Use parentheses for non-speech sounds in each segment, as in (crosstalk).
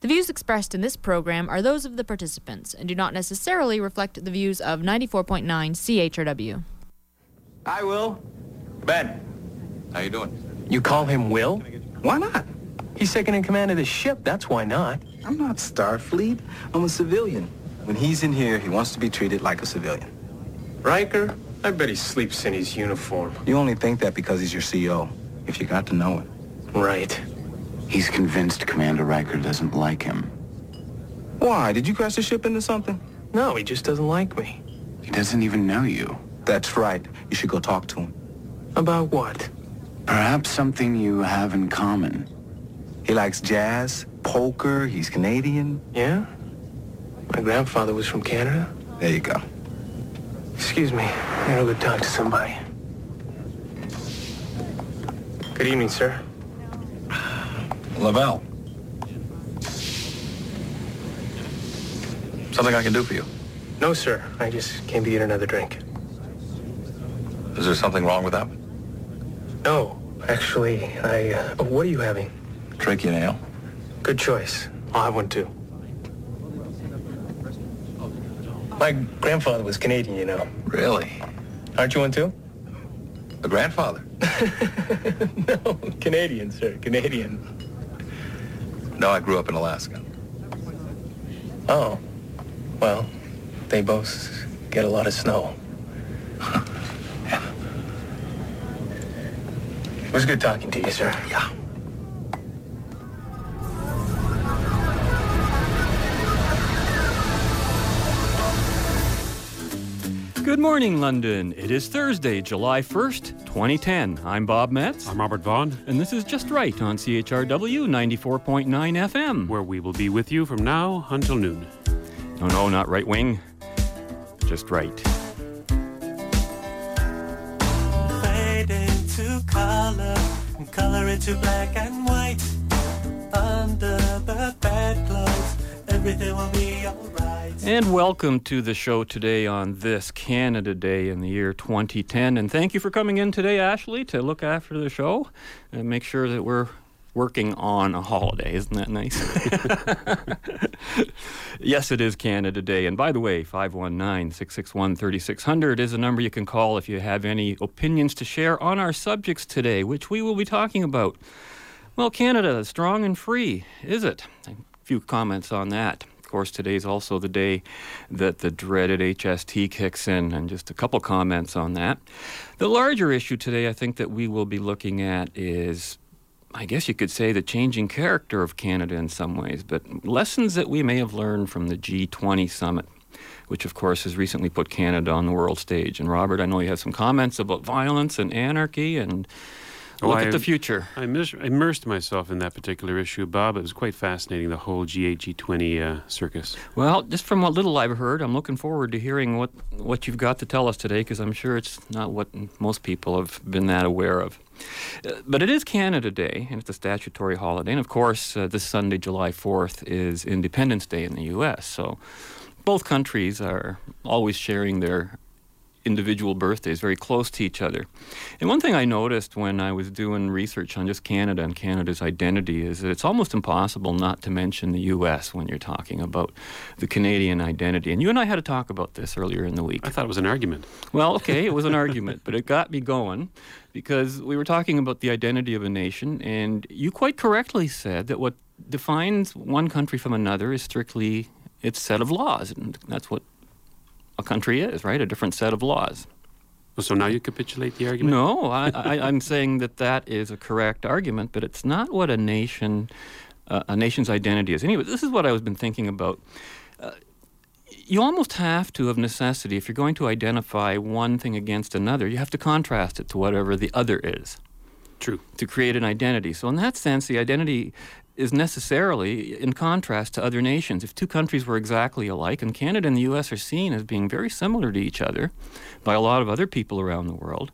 The views expressed in this program are those of the participants and do not necessarily reflect the views of 94.9 CHRW. Hi, Will. Ben, how you doing? You call him Will? Why not? He's second in command of the ship. That's why not. I'm not Starfleet. I'm a civilian. When he's in here, he wants to be treated like a civilian. Riker? I bet he sleeps in his uniform. You only think that because he's your CO. If you got to know him. Right. He's convinced Commander Riker doesn't like him. Why? Did you crash the ship into something? No, he just doesn't like me. He doesn't even know you. That's right. You should go talk to him. About what? Perhaps something you have in common. He likes jazz, poker, he's Canadian. Yeah? My grandfather was from Canada. There you go. Excuse me. I gotta go talk to somebody. Good evening, sir. Lavelle. Something I can do for you. No, sir. I just came to get another drink. Is there something wrong with that? No, actually, I... Uh, oh, what are you having? Trachea nail. Good choice. I'll have one, too. My grandfather was Canadian, you know. Really? Aren't you one, too? A grandfather? (laughs) no, Canadian, sir. Canadian. No, I grew up in Alaska. Oh. Well, they both get a lot of snow. (laughs) It was good talking to you, sir. Yeah. Good morning, London. It is Thursday, July 1st, 2010. I'm Bob Metz. I'm Robert Vaughn, And this is Just Right on CHRW 94.9 FM. where we will be with you from now until noon. No, no, not right wing. Just right. fade into color color into black and white. Under the bedclothes, everything will be alright. And welcome to the show today on this Canada Day in the year 2010. And thank you for coming in today, Ashley, to look after the show and make sure that we're working on a holiday. Isn't that nice? (laughs) yes, it is Canada Day. And by the way, 519 661 3600 is a number you can call if you have any opinions to share on our subjects today, which we will be talking about. Well, Canada strong and free, is it? Few comments on that. Of course, today's also the day that the dreaded HST kicks in, and just a couple comments on that. The larger issue today, I think, that we will be looking at is I guess you could say the changing character of Canada in some ways, but lessons that we may have learned from the G20 summit, which of course has recently put Canada on the world stage. And Robert, I know you have some comments about violence and anarchy and Look I- at the future. I mis- immersed myself in that particular issue, Bob. It was quite fascinating, the whole G8G20 uh, circus. Well, just from what little I've heard, I'm looking forward to hearing what, what you've got to tell us today because I'm sure it's not what most people have been that aware of. Uh, but it is Canada Day, and it's a statutory holiday. And of course, uh, this Sunday, July 4th, is Independence Day in the U.S. So both countries are always sharing their individual birthdays very close to each other. And one thing I noticed when I was doing research on just Canada and Canada's identity is that it's almost impossible not to mention the U.S. when you're talking about the Canadian identity. And you and I had a talk about this earlier in the week. I thought it was an argument. Well, okay, it was an (laughs) argument, but it got me going because we were talking about the identity of a nation, and you quite correctly said that what defines one country from another is strictly its set of laws, and that's what a country is, right? A different set of laws. So now you capitulate the argument? No, I, I, (laughs) I'm saying that that is a correct argument, but it's not what a nation, uh, a nation's identity is. Anyway, this is what I was been thinking about. Uh, you almost have to, of necessity, if you're going to identify one thing against another, you have to contrast it to whatever the other is True. to create an identity. So, in that sense, the identity is necessarily in contrast to other nations. If two countries were exactly alike, and Canada and the US are seen as being very similar to each other by a lot of other people around the world,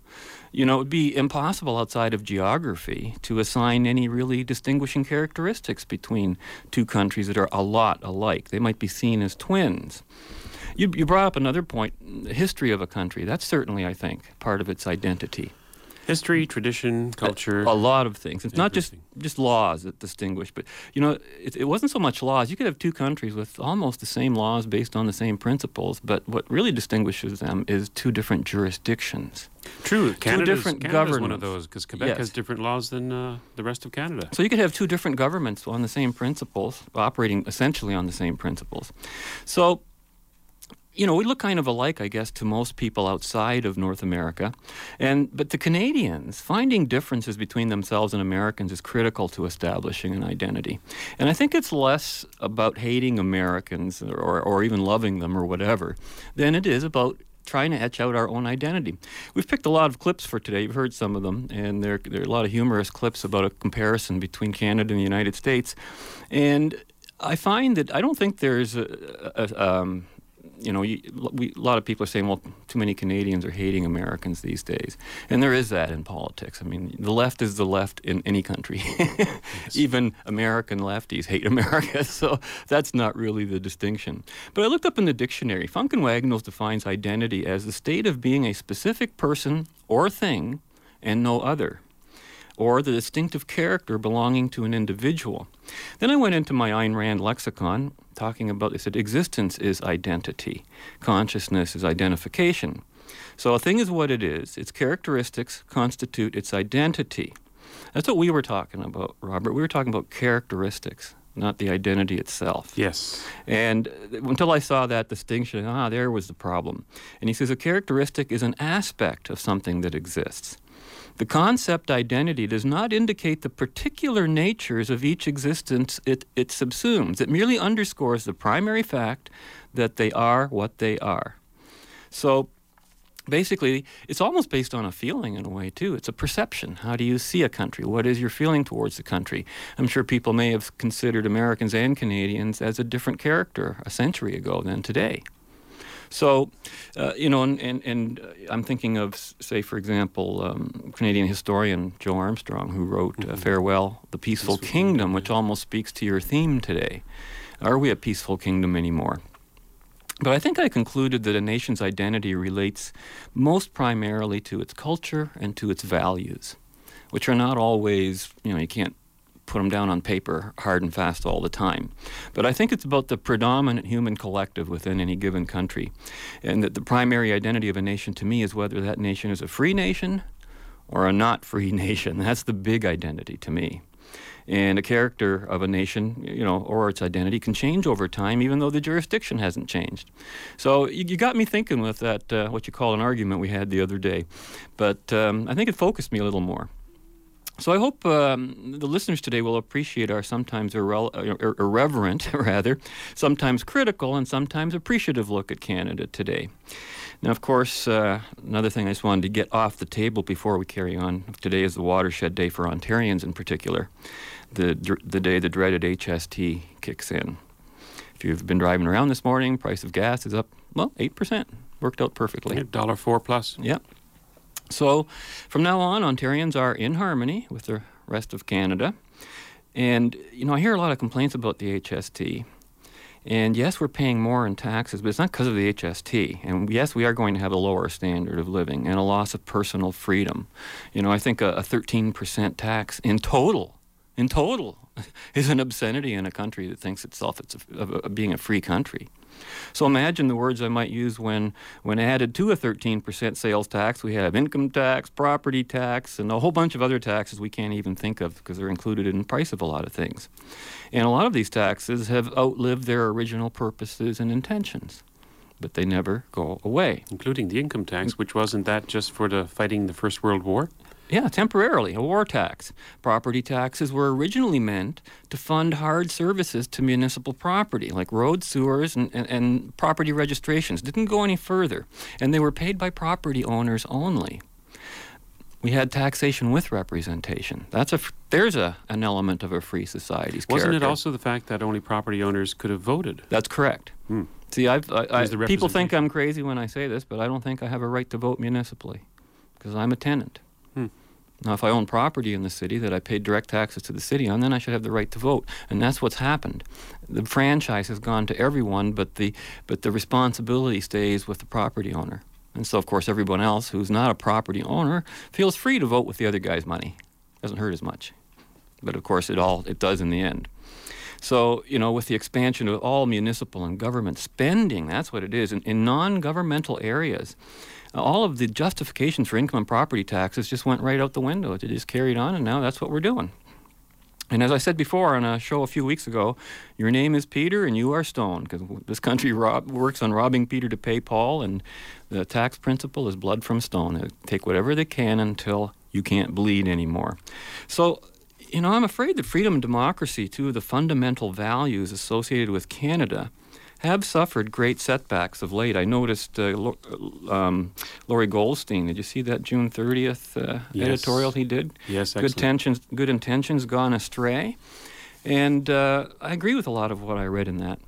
you know, it would be impossible outside of geography to assign any really distinguishing characteristics between two countries that are a lot alike. They might be seen as twins. You, you brought up another point the history of a country. That's certainly, I think, part of its identity. History, tradition, culture. A, a lot of things. It's not just just laws that distinguish, but you know, it, it wasn't so much laws. You could have two countries with almost the same laws based on the same principles, but what really distinguishes them is two different jurisdictions. True. Canada's, different Canada's one of those because Quebec Yes. has different laws than uh, the rest of Canada. So you could have two different governments on the same principles, operating essentially on the same principles. So, you know, we look kind of alike, I guess, to most people outside of North America. And but the Canadians finding differences between themselves and Americans is critical to establishing an identity. And I think it's less about hating Americans or, or even loving them or whatever than it is about trying to etch out our own identity. We've picked a lot of clips for today. You've heard some of them, and there, there are a lot of humorous clips about a comparison between Canada and the United States. And I find that I don't think there's a, a, um, you know, you, we, a lot of people are saying, well, too many Canadians are hating Americans these days. And there is that in politics. I mean, the left is the left in any country. (laughs) Even American lefties hate (laughs) America, so that's not really the distinction. But I looked up in the dictionary. Funk and Wagnalls defines identity as the state of being a specific person or thing and no other or the distinctive character belonging to an individual. Then I went into my Ayn Rand lexicon, talking about they said existence is identity, consciousness is identification. So a thing is what it is, its characteristics constitute its identity. That's what we were talking about, Robert. We were talking about characteristics, not the identity itself. Yes. And until I saw that distinction, ah, there was the problem. And he says a characteristic is an aspect of something that exists. The concept identity does not indicate the particular natures of each existence it, it subsumes. It merely underscores the primary fact that they are what they are. So basically, it's almost based on a feeling in a way, too. It's a perception. How do you see a country? What is your feeling towards the country? I'm sure people may have considered Americans and Canadians as a different character a century ago than today. So, uh, you know, and, and, and uh, I'm thinking of, say, for example, um, Canadian historian Joe Armstrong, who wrote uh, Farewell, the Peaceful, Peaceful Kingdom, Kingdom, which almost speaks to your theme today. Are we a peaceful kingdom anymore? But I think I concluded that a nation's identity relates most primarily to its culture and to its values, which are not always, you know, you can't put them down on paper hard and fast all the time. But I think it's about the predominant human collective within any given country. And that the primary identity of a nation to me is whether that nation is a free nation or a not free (laughs) nation. That's the big identity to me. And a character of a nation, you know, or its identity can change over time, even though the jurisdiction hasn't changed. So you, you got me thinking with that, uh, what you call an argument we had the other day. But um, I think it focused me a little more. So I hope um, the listeners today will appreciate our sometimes irrele- uh, ir- irreverent, (laughs) rather, sometimes critical, and sometimes appreciative look at Canada today. Now, of course, uh, another thing I just wanted to get off the table before we carry on. Today is the watershed day for Ontarians in particular, the, the day the dreaded HST kicks in. If you've been driving around this morning, price of gas is up, well, 8%. Worked out perfectly. Dollar four plus. Yep. So from now on, Ontarians are in harmony with the rest of Canada. And, you know, I hear a lot of complaints about the HST. And yes, we're paying more in taxes, but it's not because of the HST. And yes, we are going to have a lower standard of living and a loss of personal freedom. You know, I think a, a 13% tax in total, in total, (laughs) is an obscenity in a country that thinks itself it's a, of, of being a free country. So imagine the words I might use when, when added to a 13% sales tax, we have income tax, property tax, and a whole bunch of other taxes we can't even think of because they're included in the price of a lot of things. And a lot of these taxes have outlived their original purposes and intentions, but they never go away. Including the income tax, which wasn't that just for the fighting the First World War? Yeah, temporarily, a war tax. Property taxes were originally meant to fund hard services to municipal property, like roads, sewers, and, and, and property registrations. Didn't go any further. And they were paid by property owners only. We had taxation with representation. That's a f- there's a an element of a free society's Wasn't it also the fact that only property owners could have voted? That's correct. Hmm. See, I've, I, I, people think. I'm crazy when I say this, but I don't think I have a right to vote municipally because I'm a tenant. Now, if I own property in the city that I paid direct taxes to the city on, then I should have the right to vote, and that's what's happened. The franchise has gone to everyone, but the but the responsibility stays with the property owner. And so, of course, everyone else who's not a property owner feels free to vote with the other guy's money. Doesn't hurt as much. But of course, it all it does in the end. So, you know, with the expansion of all municipal and government spending, that's what it is. In, in non governmental areas, all of the justifications for income and property taxes just went right out the window. It just carried on, and now that's what we're doing. And as I said before on a show a few weeks ago, your name is Peter and you are Stone, because this country rob, works on robbing Peter to pay Paul, and the tax principle is blood from stone. They take whatever they can until you can't bleed anymore. So, you know, I'm afraid that freedom and democracy, two of the fundamental values associated with Canada, have suffered great setbacks of late. I noticed uh, um, Lorrie Goldstein. Did you see that June 30th uh, yes. editorial he did? Yes, good intentions, good intentions gone astray, and uh, I agree with a lot of what I read in that.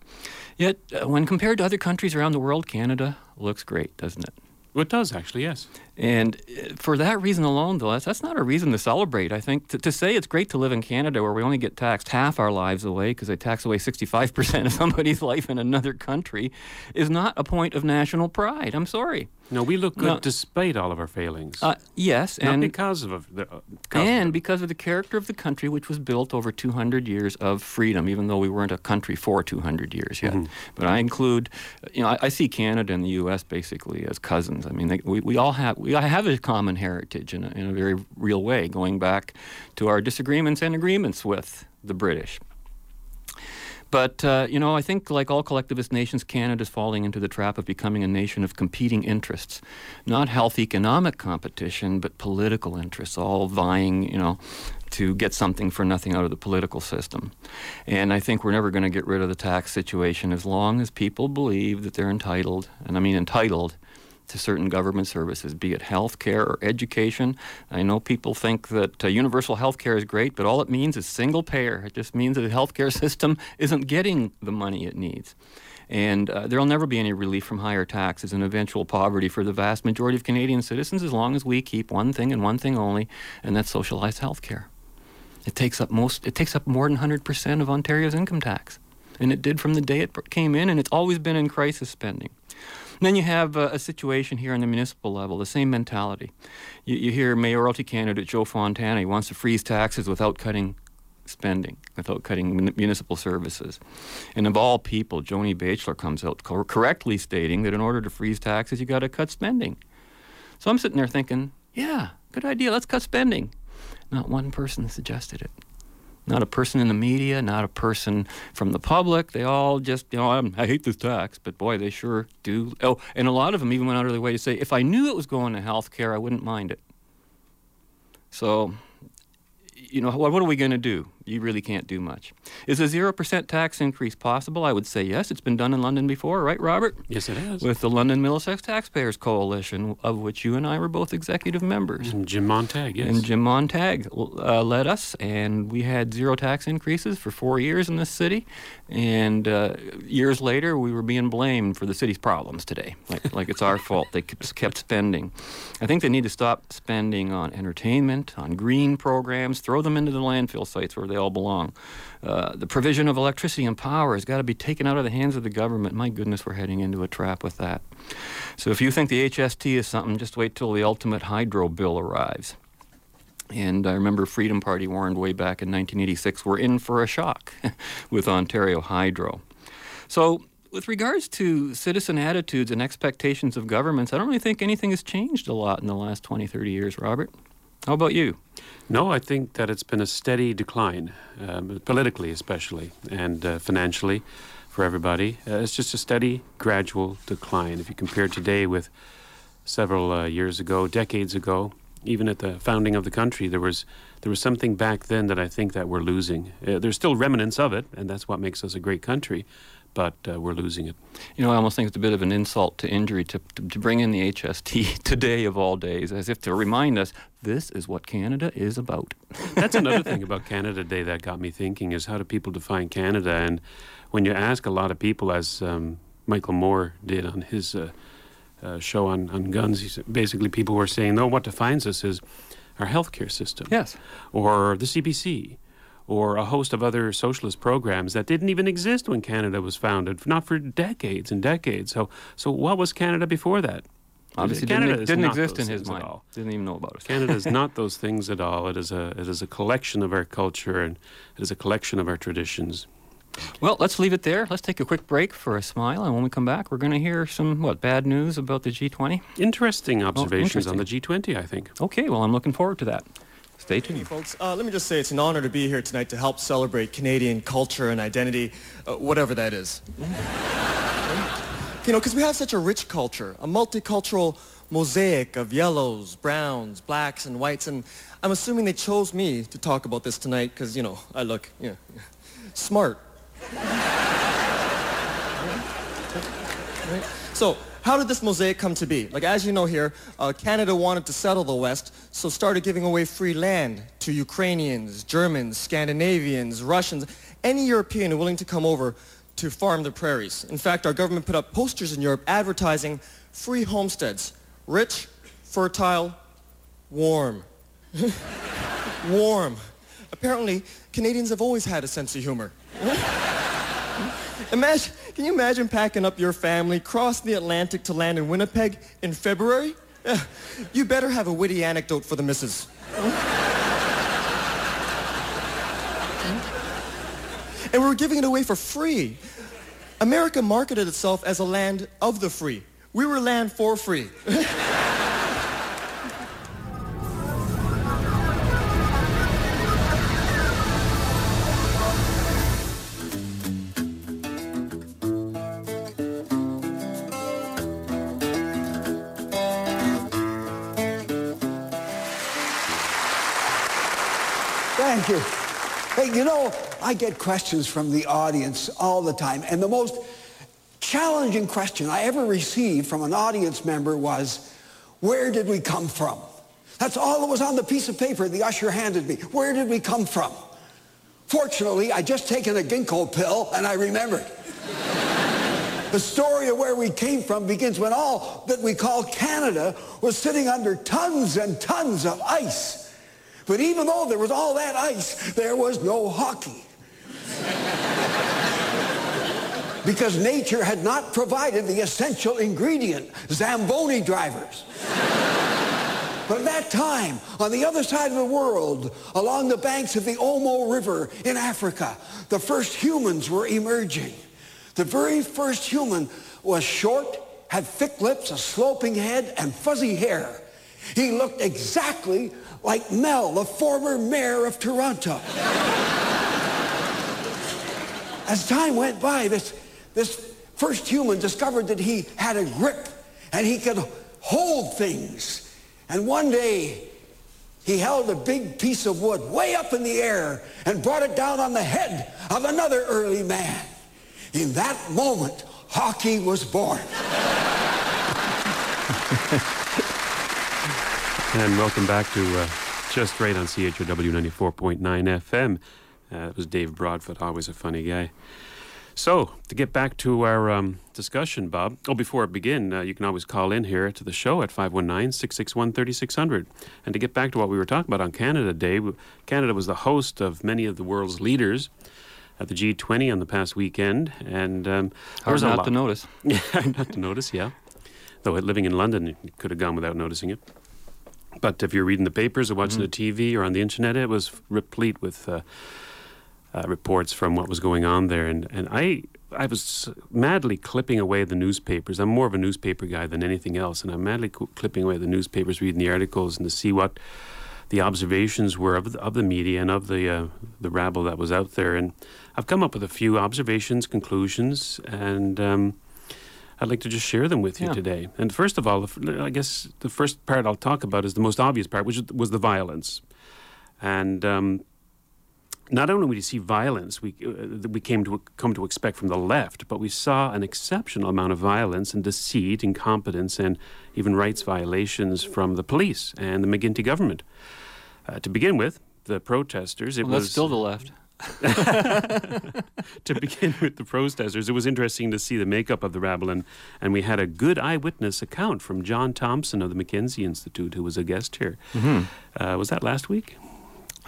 Yet, uh, when compared to other countries around the world, Canada looks great, doesn't it? It does actually, yes. And uh, for that reason alone, though, that's, that's not a reason to celebrate. I think to, to say it's great to live in Canada where we only get taxed half our lives away because they tax away 65% of somebody's (laughs) life in another country is not a point of national pride. I'm sorry. No, we look good no, despite all of our failings. Uh, yes, not and because of the, uh, and of because of the character of the country, which was built over 200 years of freedom, even though we weren't a country for 200 years yet. Mm-hmm. But I include, you know, I, I, see Canada and the U.S. basically as cousins. I mean, they, we, we all have we have a common heritage in a, in a very real way, going back to our disagreements and agreements with the British. But, uh, you know, I think like all collectivist nations, Canada is falling into the trap of becoming a nation of competing interests. Not health economic competition, but political interests, all vying, you know, to get something for nothing out of the political system. And I think we're never going to get rid of the tax situation as long as people believe that they're entitled, and I mean entitled, to certain government services, be it health care or education. I know people think that uh, universal health care is great, but all it means is single payer. It just means that the healthcare (laughs) system isn't getting the money it needs. And uh, there will never be any relief from higher taxes and eventual poverty for the vast majority of Canadian citizens as long as we keep one thing and one thing only, and that's socialized health care. It takes up most. It takes up more than 100% of Ontario's income tax, and it did from the day it came in, and it's always been in crisis spending. And then you have uh, a situation here on the municipal level, the same mentality. You, you hear mayoralty candidate Joe Fontana, he wants to freeze taxes without cutting spending, without cutting municipal services. And of all people, Joni Baechler comes out cor- correctly stating that in order to freeze taxes, you got to cut spending. So I'm sitting there thinking, yeah, good idea, let's cut spending. Not one person suggested it not a person in the media, not a person from the public. They all just, you know, I'm, i hate this tax, but boy, they sure do. Oh, and a lot of them even went out of their way to say, if I knew it was going to health care, I wouldn't mind it. So, you know, what, what are we going to do? You really can't do much. Is a 0% tax increase possible? I would say yes. It's been done in London before, right, Robert? Yes, it has. With the London Middlesex Taxpayers Coalition, of which you and I were both executive members. And Jim Montag, yes. And Jim Montag uh, led us, and we had zero tax increases for four years in this city. And uh, years later, we were being blamed for the city's problems today, like, (laughs) like it's our fault. They kept spending. I think they need to stop spending on entertainment, on green programs, throw them into the landfill sites where they they all belong. Uh, the provision of electricity and power has got to be taken out of the hands of the government. My goodness, we're heading into a trap with that. So if you think the HST is something, just wait till the ultimate hydro bill arrives. And I remember Freedom Party warned way back in 1986 we're in for a shock (laughs) with Ontario Hydro. So, with regards to citizen attitudes and expectations of governments, I don't really think anything has changed a lot in the last 20, 30 years, Robert. How about you? No, I think that it's been a steady decline, um, politically especially, and uh, financially for everybody. Uh, it's just a steady, gradual decline. If you compare today with several uh, years ago, decades ago, even at the founding of the country, there was there was something back then that I think that we're losing. Uh, there's still remnants of it, and that's what makes us a great country but uh, we're losing it. You know, I almost think it's a bit of an insult to injury to, to, to, bring in the HST (laughs) today of all days, as if to remind us this is what Canada is about. (laughs) That's another thing about Canada Day that got me thinking is how do people define Canada? And when you ask a lot of people, as um, Michael Moore did on his uh, uh, show on, on guns, basically people were saying, no, what defines us is our healthcare system. Yes. Or the CBC or a host of other socialist programs that didn't even exist when Canada was founded, not for decades and decades. So, so what was Canada before that? Obviously, Canada didn't, didn't exist in his things at mind. all. Didn't even know about it. Canada is (laughs) not those things at all. It is a it is a collection of our culture and it is a collection of our traditions. Well, let's leave it there. Let's take a quick break for a smile, and when we come back, we're going to hear some what bad news about the G20. Interesting observations on the. G20, I think. Okay, well, I'm looking forward to that. Stay tuned. folks. Uh, let me just say it's an honor to be here tonight to help celebrate Canadian culture and identity, uh, whatever that is. you know, because we have such a rich culture, a multicultural mosaic of yellows, browns, blacks, and whites, and I'm assuming they chose me to talk about this tonight because, you know, I look, you know, smart. (laughs) Right? So, how did this mosaic come to be? Like, as you know here, uh, Canada wanted to settle the West, so started giving away free land to Ukrainians, Germans, Scandinavians, Russians, any European willing to come over to farm the prairies. In fact, our government put up posters in Europe advertising free homesteads. Rich, fertile, warm. (laughs) warm. Apparently, Canadians have always had a sense of humor. (laughs) Imagine, can you imagine packing up your family, cross the Atlantic to land in Winnipeg in February? Eh, You better have a witty anecdote for the missus. And we were giving it away for free. America marketed itself as a land of the free. We were land for free. (laughs) I get questions from the audience all the time, and the most challenging question I ever received from an audience member was, where did we come from? That's all that was on the piece of paper the usher handed me. Where did we come from? Fortunately, I just taken a ginkgo pill and I remembered. (laughs) the story of where we came from begins when all that we call Canada was sitting under tons and tons of ice. But even though there was all that ice, there was no hockey. Because nature had not provided the essential ingredient, Zamboni drivers. (laughs) But at that time, on the other side of the world, along the banks of the Omo River in Africa, the first humans were emerging. The very first human was short, had thick lips, a sloping head, and fuzzy hair. He looked exactly like Mel, the former mayor of Toronto. (laughs) As time went by, this, this first human discovered that he had a grip and he could hold things. And one day, he held a big piece of wood way up in the air and brought it down on the head of another early man. In that moment, hockey was born. (laughs) And welcome back to uh, Just Right on CHRW 94.9 FM. Uh, it was Dave Broadfoot, always a funny guy. So, to get back to our um, discussion, Bob, oh, before I begin, uh, you can always call in here to the show at 519 661 3600. And to get back to what we were talking about on Canada Day, Canada was the host of many of the world's leaders at the G20 on the past weekend. And um, there was a not lot. to notice. (laughs) Yeah, not to notice, yeah. Though living in London, you could have gone without noticing it. But if you're reading the papers or watching the TV or on the internet, it was replete with uh, uh, reports from what was going on there. And, and I, I was madly clipping away the newspapers. I'm more of a newspaper guy than anything else. And I'm madly cl- clipping away the newspapers, reading the articles, and to see what the observations were of the, of the media and of the, uh, the rabble that was out there. And I've come up with a few observations, conclusions, and. Um, I'd like to just share them with you Yeah. today. And first of all, I guess the first part I'll talk about is the most obvious part, which was the violence. And um, not only did we see violence we, uh, that we came to come to expect from the left, but we saw an exceptional amount of violence and deceit, incompetence, and even rights violations from the police and the McGuinty government. Uh, to begin with, the protesters. It Well, was still the left. (laughs) to begin with the protesters, it was interesting to see the makeup of the rabble, and, and we had a good eyewitness account from John Thompson of the Mackenzie Institute, who was a guest here. Mm-hmm. Uh, was that last week?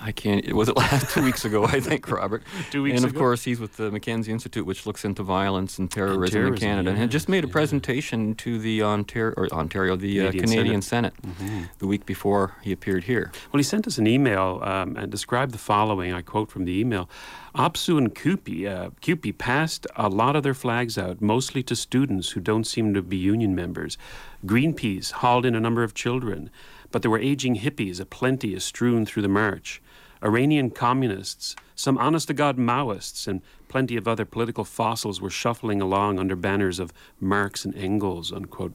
I can't. It was it (laughs) last two weeks ago, I think, (laughs) Robert. Two weeks And of ago? course, he's with the Mackenzie Institute, which looks into violence and terrorism, terrorism, in Canada, and had just made a presentation to the Ontario, or Ontario, the uh, Canadian Canadian Senate. Mm-hmm. The week before he appeared here. Well, he sent us an email um, and described the following. I quote from the email OPSEU and CUPE, uh, CUPE passed a lot of their flags out, mostly to students who don't seem to be union members. Greenpeace hauled in a number of children, but there were aging hippies aplenty strewn through the march. Iranian communists, some honest to God Maoists, and plenty of other political fossils were shuffling along under banners of Marx and Engels. Unquote.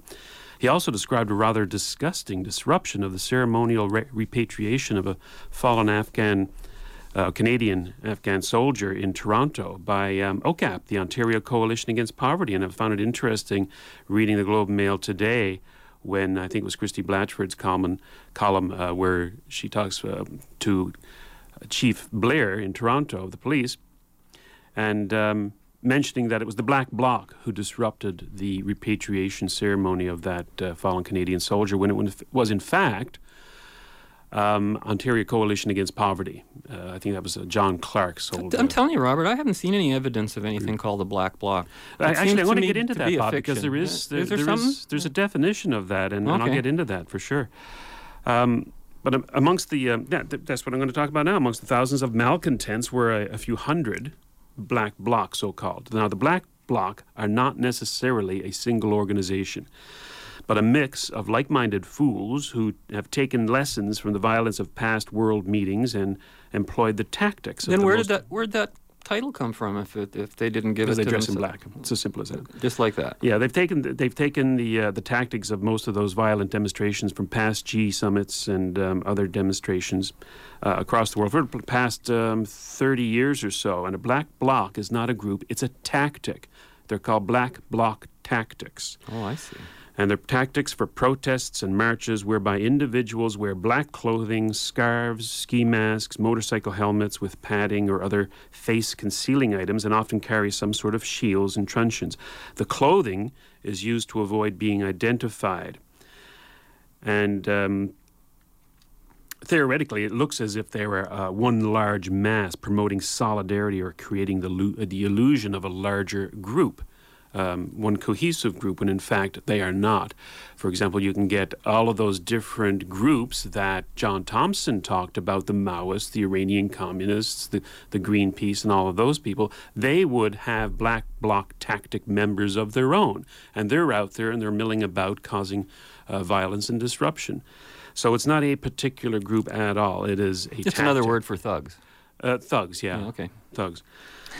He also described a rather disgusting disruption of the ceremonial re- repatriation of a fallen Afghan, uh, Canadian Afghan soldier in Toronto by um, OCAP, the Ontario Coalition Against Poverty. And I found it interesting reading the Globe and Mail today when I think it was Christie Blatchford's column, column uh, where she talks uh, to Chief Blair in Toronto, of the police, and um, mentioning that it was the Black Bloc who disrupted the repatriation ceremony of that uh, fallen Canadian soldier when it was, in fact, um, Ontario Coalition Against Poverty. Uh, I think that was uh, John Clarke's old. I'm telling you, Robert, I haven't seen any evidence of anything called the Black Bloc. I- actually, I want to get into to that, be Bob, because there is, there, is there there is- there's a definition of that, and, and I'll get into that for sure. Um, but um, amongst the, um, that's what I'm going to talk about now. Amongst the thousands of malcontents were a, a few hundred black blocs, so called. Now, the black bloc are not necessarily a single organization, but a mix of like minded fools who have taken lessons from the violence of past world meetings and employed the tactics of Then the where did that where'd that title come from? If it, if they didn't give because it they to dress in black. It's as simple as that. just like that. Yeah, they've taken they've taken the uh, the tactics of most of those violent demonstrations from past G summits and um, other demonstrations uh, across the world for the past um, 30 years or so. And a black bloc is not a group; it's a tactic. They're called black bloc tactics. Oh, I see. And they're tactics for protests and marches whereby individuals wear black clothing, scarves, ski masks, motorcycle helmets with padding or other face concealing items, and often carry some sort of shields and truncheons. The clothing is used to avoid being identified. And um, theoretically, it looks as if they were uh, one large mass promoting solidarity or creating the, lu- the illusion of a larger group um, one cohesive group when in fact they are not. For example, you can get all of those different groups that John Thompson talked about the Maoists, the Iranian communists, the, the Greenpeace, and all of those people. They would have black bloc tactic members of their own, and they're out there and they're milling about causing uh, violence and disruption. So it's not a particular group at all. It is a Just another word for thugs. Uh, thugs, yeah. Yeah, okay. Thugs.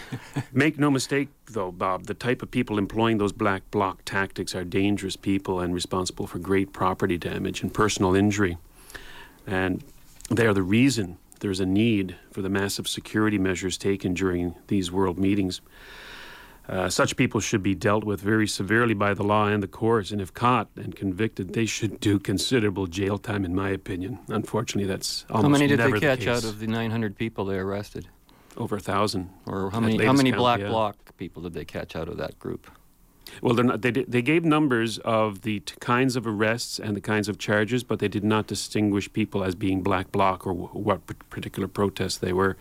(laughs) Make no mistake, though, Bob, the type of people employing those black bloc tactics are dangerous people and responsible for great property damage and personal injury. And they are the reason there's a need for the massive security measures taken during these world meetings. Uh, such people should be dealt with very severely by the law and the courts, and if caught and convicted, they should do considerable jail time, in my opinion. Unfortunately, that's almost How many did never they the catch out of the 900 people they arrested? Over a thousand. Or how many how many count, black yeah. bloc people did they catch out of that group? Well, they're not, they they gave numbers of the t- kinds of arrests and the kinds of charges, but they did not distinguish people as being black bloc or wh- what p- particular protests they were.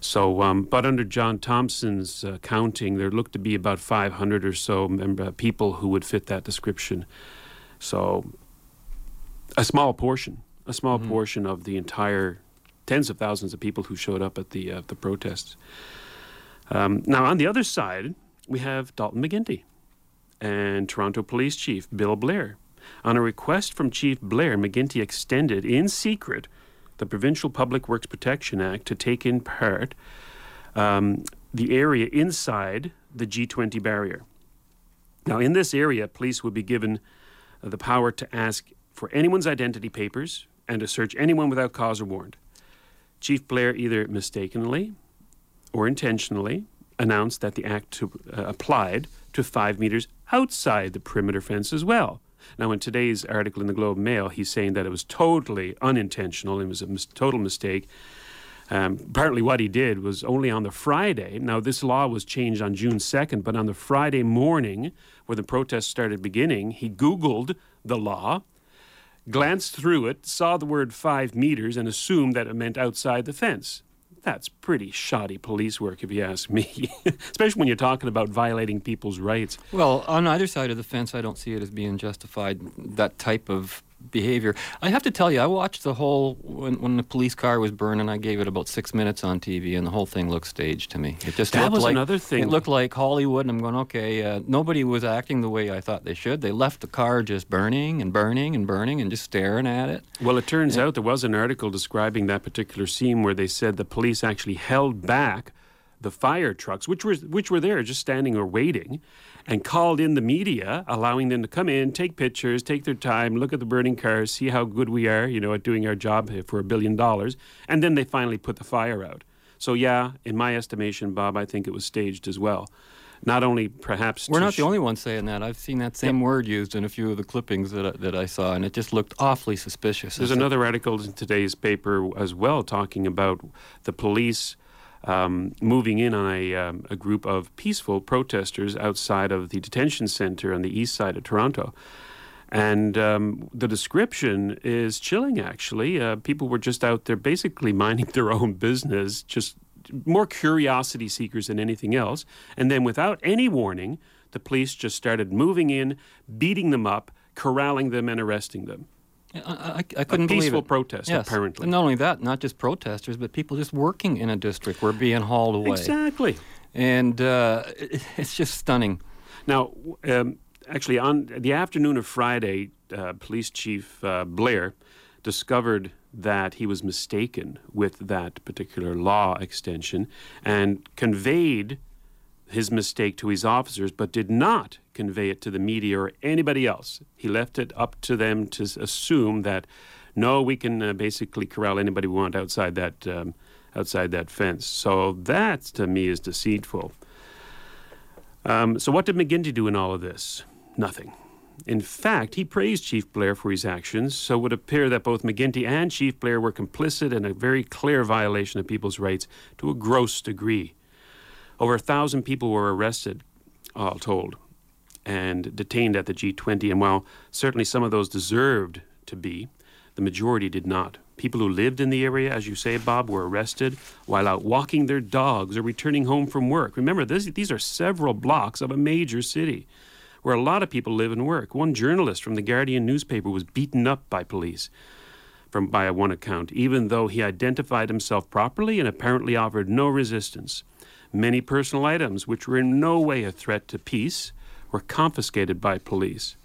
So, um, but under John Thompson's uh, counting, there looked to be about 500 or so uh, people who would fit that description. So, a small portion, a small portion of the entire tens of thousands of people who showed up at the uh, the protests. Um, now, on the other side, we have Dalton McGuinty and Toronto Police Chief Bill Blair. On a request from Chief Blair, McGuinty extended in secret the Provincial Public Works Protection Act to take in part um, the area inside the G20 barrier. Now, in this area, police would be given uh, the power to ask for anyone's identity papers and to search anyone without cause or warrant. Chief Blair either mistakenly or intentionally announced that the act to, uh, applied to five meters outside the perimeter fence as well. Now, in today's article in the Globe Mail, he's saying that it was totally unintentional. It was a mis- total mistake. Um, apparently, what he did was only on the Friday. Now, this law was changed on June 2nd, but on the Friday morning, where the protests started beginning, he Googled the law, glanced through it, saw the word five meters, and assumed that it meant outside the fence. That's pretty shoddy police work, if you ask me, (laughs) especially when you're talking about violating people's rights. Well, on either side of the fence, I don't see it as being justified, that type of behavior. I have to tell you, I watched the whole, when, when the police car was burning, I gave it about six minutes on TV, and the whole thing looked staged to me. It just That looked was like, another thing. It looked like Hollywood, and I'm going, okay, uh, nobody was acting the way I thought they should. They left the car just burning and burning and burning and just staring at it. Well, it turns out there was an article describing that particular scene where they said the police actually held back the fire trucks, which were which were there just standing or waiting, and called in the media, allowing them to come in, take pictures, take their time, look at the burning cars, see how good we are, you know, at doing our job for a billion dollars, and then they finally put the fire out. So yeah, in my estimation, Bob, I think it was staged as well. Not only perhaps We're not sh- the only ones saying that. I've seen that same word used in a few of the clippings that I, that I saw, and it just looked awfully suspicious. There's another article in today's paper as well talking about the police um, moving in on a, um, a group of peaceful protesters outside of the detention center on the east side of Toronto. And um, the description is chilling, actually. Uh, people were just out there basically (laughs) minding their own business, just more curiosity seekers than anything else. And then, without any warning, the police just started moving in, beating them up, corralling them, and arresting them. I, I, I couldn't believe peaceful it. protest, yes. apparently. And not only that, not just protesters, but people just working in a district were being hauled away. Exactly. And uh, it, it's just stunning. Now, um, actually, on the afternoon of Friday, uh, Police Chief uh, Blair discovered that he was mistaken with that particular law extension and conveyed his mistake to his officers, but did not convey it to the media or anybody else. He left it up to them to assume that no, we can uh, basically corral anybody we want outside that um, outside that fence. So that to me is deceitful. Um, so what did McGuinty do in all of this? Nothing. In fact, he praised Chief Blair for his actions, so it would appear that both McGuinty and Chief Blair were complicit in a very clear violation of people's rights to a gross degree. Over a thousand people were arrested, all told, and detained at the G20. And while certainly some of those deserved to be, the majority did not. People who lived in the area, as you say, Bob, were arrested while out walking their dogs or returning home from work. Remember, this, these are several blocks of a major city where a lot of people live and work. One journalist from the Guardian newspaper was beaten up by police from by one account, even though he identified himself properly and apparently offered no resistance. Many personal items, which were in no way a threat to peace, were confiscated by police.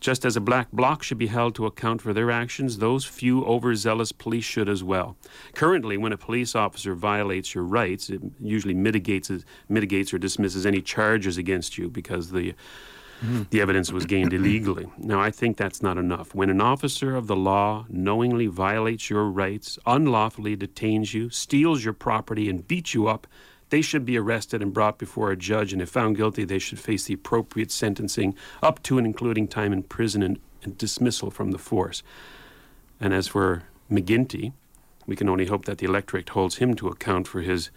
Just as a black bloc should be held to account for their actions, those few overzealous police should as well. Currently, when a police officer violates your rights, it usually mitigates, mitigates or dismisses any charges against you because the the evidence was gained (clears throat) illegally. Now, I think that's not enough. When an officer of the law knowingly violates your rights, unlawfully detains you, steals your property, and beats you up, they should be arrested and brought before a judge, and if found guilty, they should face the appropriate sentencing up to and including time in prison and, and dismissal from the force. And as for McGuinty, we can only hope that the electorate holds him to account for his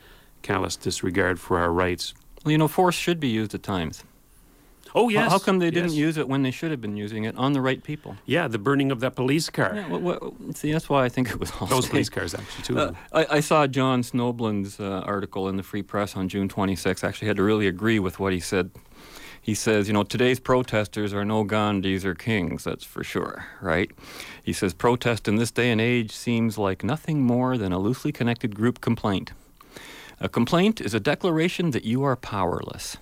callous disregard for our rights. Well, you know, force should be used at times. Oh, yes. How come they didn't yes. use it when they should have been using it on the right people? Yeah, the burning of that police car. Yeah, wha- wha- see, that's why I think it was all Those (laughs) police cars, actually, too. Uh, I, I saw John Snoblin's uh, article in the Free Press on June 26. Actually, had to really agree with what he said. He says, you know, today's protesters are no Gandhis or kings, that's for sure, right? He says, protest in this day and age seems like nothing more than a loosely connected group complaint. A complaint is a declaration that you are powerless.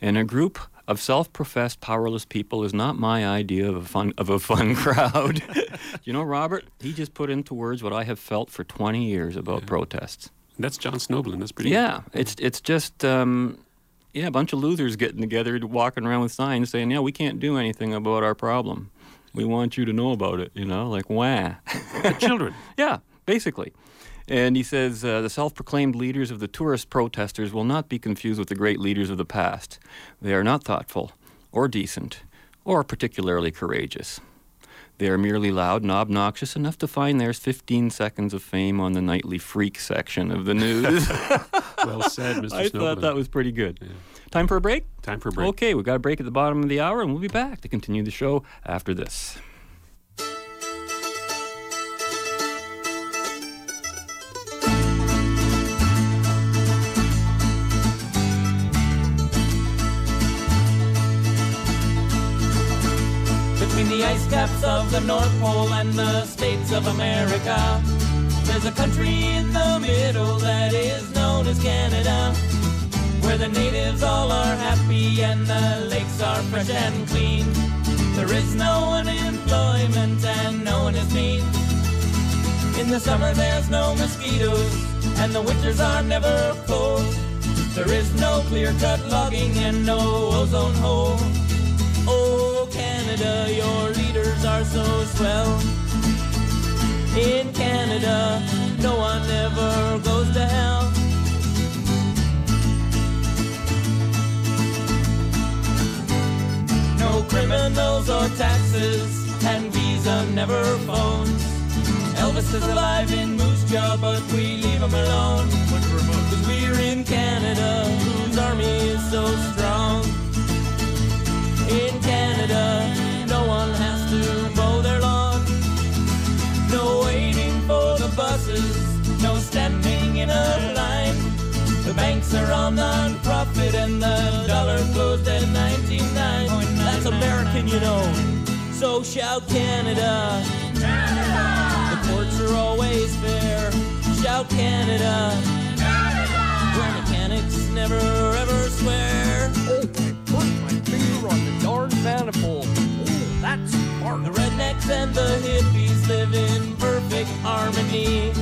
And a group of self-professed powerless people is not my idea of a fun of a fun (laughs) crowd. you know, Robert, he just put into words what I have felt for 20 years about protests. That's John Snoblin. That's pretty. Yeah, it's it's just um, yeah, a bunch of losers getting together, walking around with signs saying, "Yeah, we can't do anything about our problem. We want you to know about it." You know, like wah. The children. (laughs) yeah, basically. And he says uh, the self proclaimed leaders of the tourist protesters will not be confused with the great leaders of the past. They are not thoughtful, or decent, or particularly courageous. They are merely loud and obnoxious enough to find there's 15 seconds of fame on the nightly freak section of the news. (laughs) well said, Mr. I Snoblin. thought that was pretty good. Time for a break? Time for a break. Okay, we've got a break at the bottom of the hour, and we'll be back to continue the show after this. Caps of the North Pole and the states of America. There's a country in the middle that is known as Canada, where the natives all are happy and the lakes are fresh and clean. There is no unemployment and no one is mean. In the summer there's no mosquitoes and the winters are never cold. There is no clear-cut logging and no ozone hole. Oh, Canada, your leaders are so swell. In Canada, no one ever goes to hell. No criminals or taxes, and Visa never phones. Elvis is alive in Moose Jaw, but we leave him alone. Cause we're in Canada, whose army is so strong. In Canada, no one has to mow their lawn. No waiting for the buses, no standing in a line. The banks are all non-profit and the dollar closed at 99. That's American, you know. So shout Canada. Canada! The courts are always fair. Shout Canada. Canada! Where mechanics never ever swear. Darn manifold. Oh, that's smart. The rednecks and the hippies live in perfect harmony.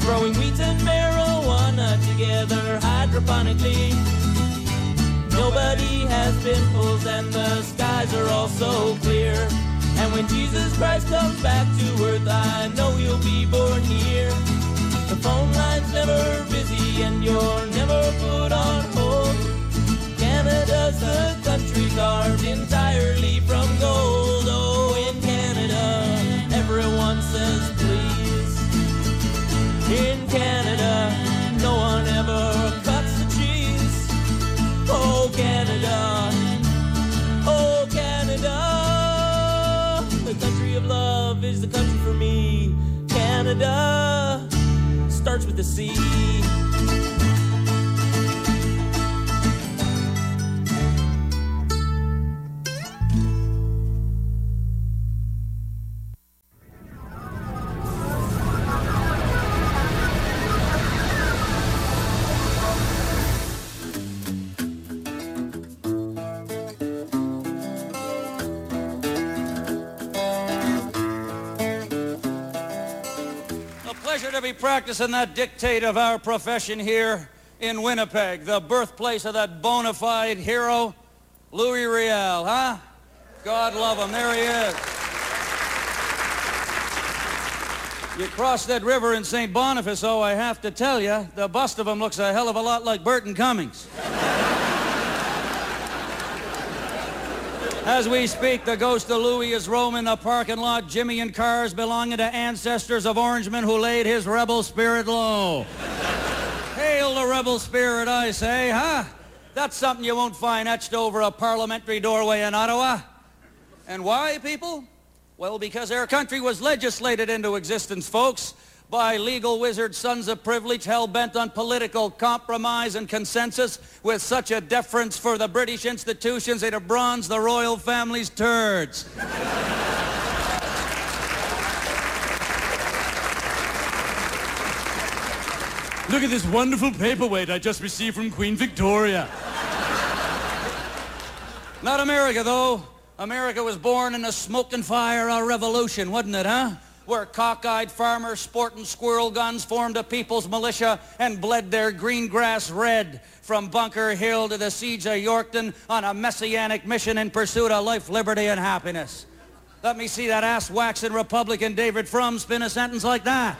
Growing wheat and marijuana together hydroponically. Nobody has pimples and the skies are all so clear. And when Jesus Christ comes back to earth, I know he'll be born here. The phone line's never busy and you're never put on hold. Canada's the country carved entirely from gold. Oh, in Canada, everyone says please. In Canada, no one ever cuts the cheese. Oh, Canada. Oh, Canada. The country of love is the country for me. Canada starts with the C. pleasure to be practicing that dictate of our profession here in Winnipeg, the birthplace of that bona fide hero, Louis Riel, huh? God love him. There he is. You cross that river in St. Boniface, oh, I have to tell you, the bust of him looks a hell of a lot like Burton Cummings. As we speak, the ghost of Louis is roaming the parking lot, Jimmy and cars belonging to ancestors of Orangemen who laid his rebel spirit low. (laughs) Hail the rebel spirit, I say, huh? That's something you won't find etched over a parliamentary doorway in Ottawa. And why, people? Well, because our country was legislated into existence, folks, by legal wizard sons of privilege hell-bent on political compromise and consensus with such a deference for the British institutions they'd have bronzed the royal family's turds. Look at this wonderful paperweight I just received from Queen Victoria. Not America, though. America was born in the smoke and fire of revolution, wasn't it, huh? Where cockeyed farmers sporting squirrel guns formed a people's militia and bled their green grass red from Bunker Hill to the siege of Yorktown on a messianic mission in pursuit of life, liberty, and happiness. Let me see that ass-waxing Republican David Frum spin a sentence like that.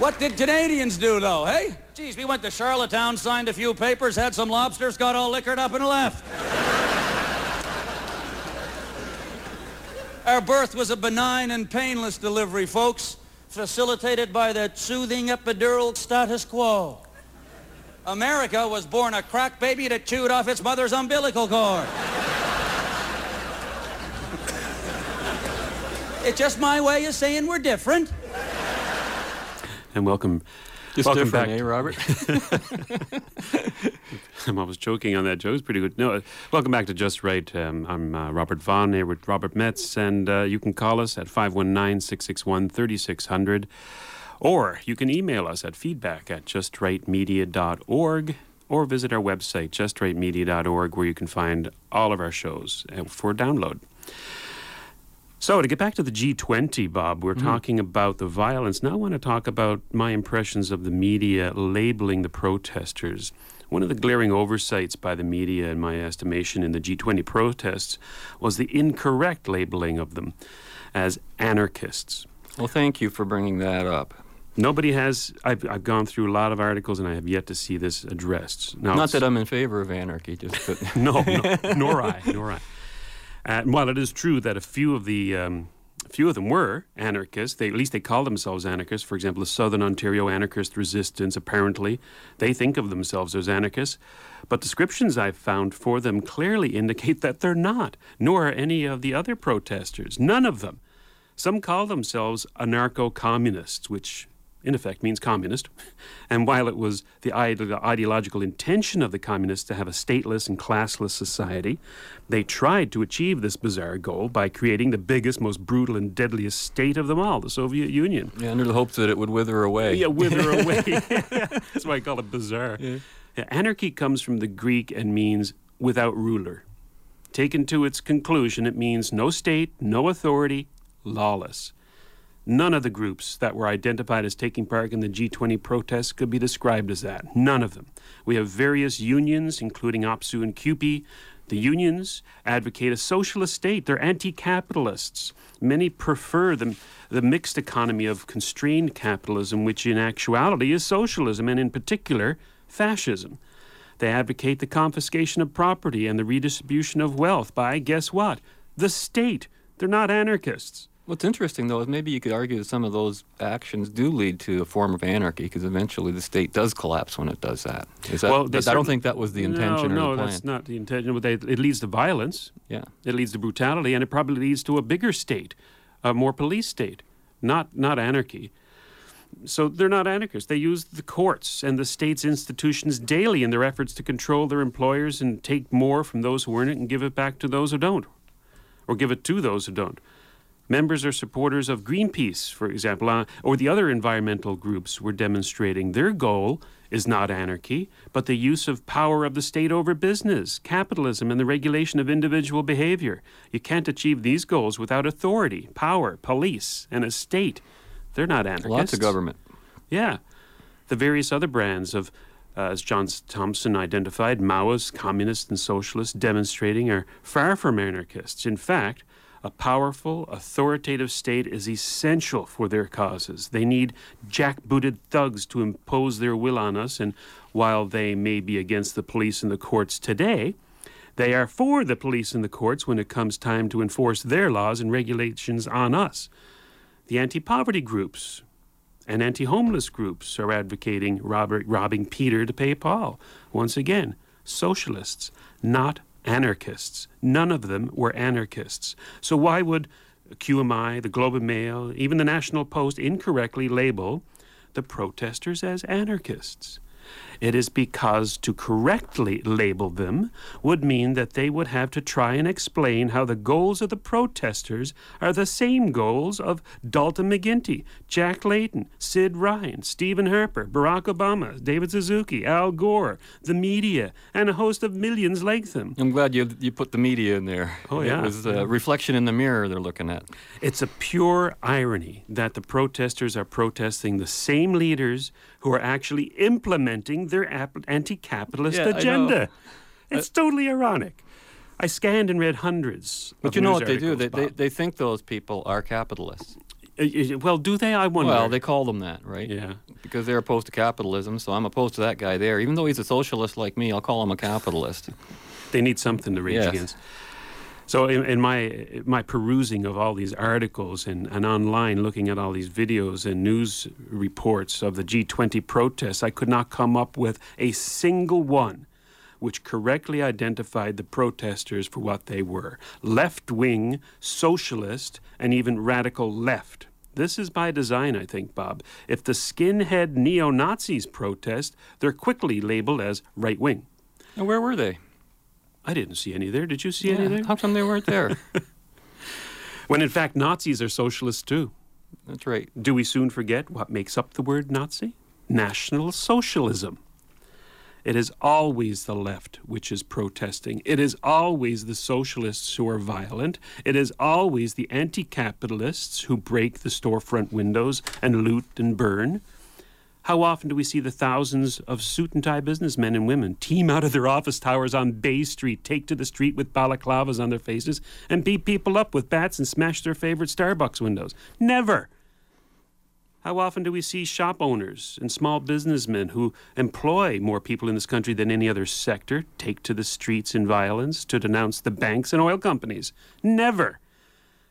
What did Canadians do, though, hey? Geez, we went to Charlottetown, signed a few papers, had some lobsters, got all liquored up and left. (laughs) Our birth was a benign and painless delivery, folks, facilitated by the soothing epidural status quo. America was born a crack baby that chewed off its mother's umbilical cord. (laughs) it's just my way of saying we're different. And welcome. Just welcome different, back, eh, Robert? (laughs) I'm always joking on that joke. It's pretty good. No, uh, welcome back to Just Right. Um, I'm uh, Robert Vaughn here with Robert Metz, and uh, you can call us at 519 661 3600, or you can email us at feedback at justrightmedia.org, or visit our website, justrightmedia.org, where you can find all of our shows uh, for download. So, to get back to the G20, Bob, we're Mhm. talking about the violence. Now, I want to talk about my impressions of the media labeling the protesters. One of the glaring oversights by the media, in my estimation, in the G20 protests was the incorrect labeling of them as anarchists. Well, thank you for bringing that up. Nobody has. I've, I've gone through a lot of articles and I have yet to see this addressed. Now, Not that I'm in favor of anarchy, just that. (laughs) no, no, (laughs) nor I, nor I. Uh, while it is true that a few of the um, few of them were anarchists, they, at least they call themselves anarchists. For example, the Southern Ontario Anarchist Resistance, apparently, they think of themselves as anarchists. But descriptions I've found for them clearly (laughs) indicate that they're not, nor are any of the other protesters. None of them. Some call themselves anarcho communists, which in effect means communist. And while it was the ideological intention of the communists to have a stateless and classless society, they tried to achieve this bizarre goal by creating the biggest, most brutal, and deadliest state of them all, the Soviet Union. Yeah, under the hopes that it would wither away. Yeah, wither (laughs) away. (laughs) That's why I call it bizarre. Yeah, Anarchy comes from the Greek and means without ruler. Taken to its conclusion, it means no state, no authority, lawless. None of the groups that were identified as taking part in the G20 protests could be described as that. None of them. We have various unions, including OPSEU and CUPE. The unions advocate a socialist state. They're anti capitalists. Many prefer the, the mixed economy of constrained capitalism, which in actuality is socialism, and in particular, fascism. They advocate the confiscation of property and the redistribution of wealth by, guess what? The state. They're not anarchists. What's interesting, though, is maybe you could argue that some of those actions do lead to a form of anarchy because eventually the state does collapse when it does that. Is that they I don't think that was the intention no, or the no, plan. that's not the intention. But they, it leads to violence. Yeah. It leads to brutality, and it probably leads to a bigger state, a more police state, not not anarchy. So they're not anarchists. They use the courts and the state's institutions daily in their efforts to control their employers and take more from those who earn it and give it back to those who don't, or give it to those who don't. Members or supporters of Greenpeace, for example, uh, or the other environmental groups were demonstrating their goal is not anarchy, but the use of power of the state over business, capitalism, and the regulation of individual behavior. You can't achieve these goals without authority, power, police, and a state. They're not anarchists. Lots of government. Yeah. The various other brands of, uh, as John Thompson identified, Maoists, communists, and socialists demonstrating are far from anarchists. In fact, a powerful, authoritative state is essential for their causes. They need jackbooted thugs to impose their will on us, and while they may be against the police and the courts today, they are for the police and the courts when it comes time to enforce their laws and regulations on us. The anti poverty groups and anti homeless groups are advocating robber, robbing Peter to pay Paul. Once again, socialists, not anarchists. None of them were anarchists. So why would QMI, the Globe and Mail, even the National Post incorrectly label the protesters as anarchists? It is because to correctly label them would mean that they would have to try and explain how the goals of the protesters are the same goals of Dalton McGuinty, Jack Layton, Sid Ryan, Stephen Harper, Barack Obama, David Suzuki, Al Gore, the media, and a host of millions like them. I'm glad you you put the media in there. Oh, yeah. It was a reflection in the mirror they're looking at. It's a pure irony that the protesters are protesting the same leaders who are actually implementing their ap- anti capitalist Yeah, agenda. It's totally ironic. I scanned and read hundreds. But you know what they do? They, they, they think those people are capitalists. Uh, uh, well, do they? I wonder. Well, they call them that, right? Yeah. Because they're opposed to capitalism, so I'm opposed to that guy there. Even though he's a socialist like me, I'll call him a capitalist. They need something to rage Yes. against. So in, in my my perusing of all these articles and, and online looking at all these videos and news reports of the G20 protests, I could not come up with a single one which correctly identified the protesters for what they were left wing, socialist, and even radical left. This is by design, I think, Bob. If the skinhead neo Nazis protest, they're quickly labeled as right wing. And where were they? I didn't see any there. Did you see Yeah, any there? How come they weren't there? (laughs) When in fact, Nazis are socialists too. That's right. Do we soon forget what makes up the word Nazi? National Socialism. It is always the left which is protesting. It is always the socialists who are violent. It is always the anti capitalists who break the storefront windows and loot and burn. How often do we see the thousands of suit and tie businessmen and women team out of their office towers on Bay Street, take to the street with balaclavas on their faces, and beat people up with bats and smash their favorite Starbucks windows? Never! How often do we see shop owners and small businessmen who employ more people in this country than any other sector take to the streets in violence to denounce the banks and oil companies? Never!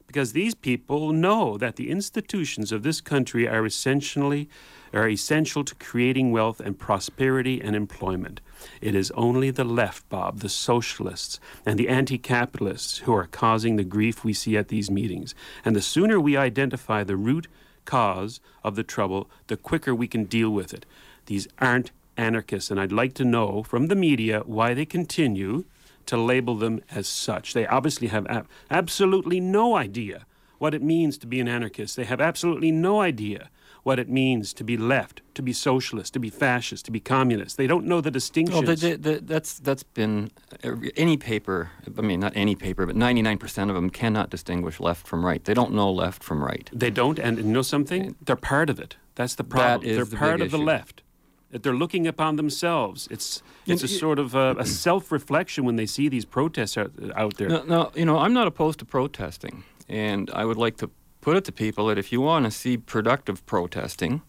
Because these people know that the institutions of this country are essentially are essential to creating wealth and prosperity and employment. It is only the left, Bob, the socialists and the anti capitalists who are causing the grief we see at these meetings. And the sooner we identify the root cause of the trouble, the quicker we can deal with it. These aren't anarchists, and I'd like to know from the media why they continue to label them as such. They obviously have ab- absolutely no idea what it means to be an anarchist. They have absolutely no idea what it means to be left, to be socialist, to be fascist, to be communist. They don't know the distinctions. Well, the, the, the, that's that's been uh, any paper. I mean, not any paper, but 99% of them cannot distinguish left from right. They don't know left from right. They don't, and you know something? They're part of it. That's the problem. is They're the part of the left. That they're looking upon themselves. It's it's a sort of a, a self-reflection when they see these protests out, out there. No, no, you know, I'm not opposed to protesting, and I would like to put it to people that if you want to see productive protesting,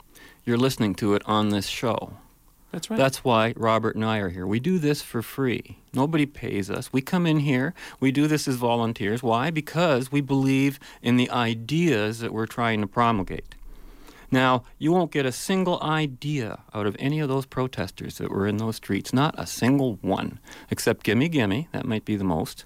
you're listening to it on this show. That's right. That's why Robert and I are here. We do this for free. Nobody pays us. We come in here, we do this as volunteers. Why? Because we believe in the ideas that we're trying to promulgate. Now, you won't get a single idea out of any of those protesters that were in those streets, not a single one, except gimme, gimme. That might be the most.